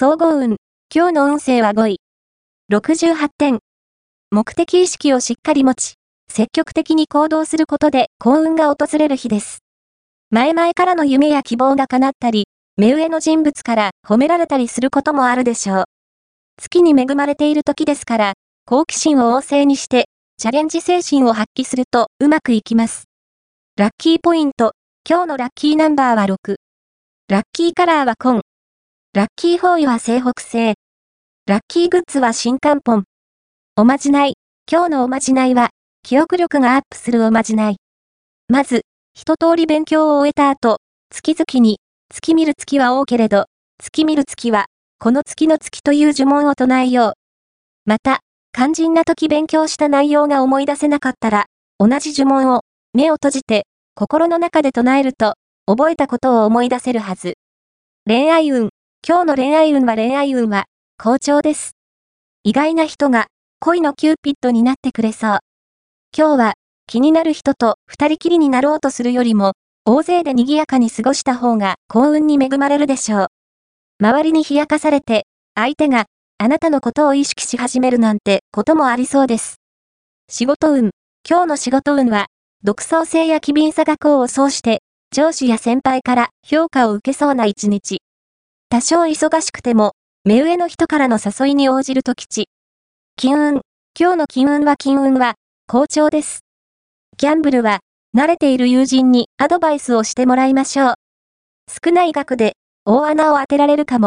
総合運。今日の運勢は5位。68点。目的意識をしっかり持ち、積極的に行動することで幸運が訪れる日です。前々からの夢や希望が叶ったり、目上の人物から褒められたりすることもあるでしょう。月に恵まれている時ですから、好奇心を旺盛にして、チャレンジ精神を発揮するとうまくいきます。ラッキーポイント。今日のラッキーナンバーは6。ラッキーカラーは紺。ラッキーホイは西北西。ラッキーグッズは新漢本。おまじない。今日のおまじないは、記憶力がアップするおまじない。まず、一通り勉強を終えた後、月々に、月見る月は多けれど、月見る月は、この月の月という呪文を唱えよう。また、肝心な時勉強した内容が思い出せなかったら、同じ呪文を、目を閉じて、心の中で唱えると、覚えたことを思い出せるはず。恋愛運。今日の恋愛運は恋愛運は、好調です。意外な人が、恋のキューピッドになってくれそう。今日は、気になる人と二人きりになろうとするよりも、大勢で賑やかに過ごした方が幸運に恵まれるでしょう。周りに冷やかされて、相手があなたのことを意識し始めるなんてこともありそうです。仕事運。今日の仕事運は、独創性や機敏さが功を奏して、上司や先輩から評価を受けそうな一日。多少忙しくても、目上の人からの誘いに応じると吉。金運。今日の金運は金運は、好調です。ギャンブルは、慣れている友人にアドバイスをしてもらいましょう。少ない額で、大穴を当てられるかも。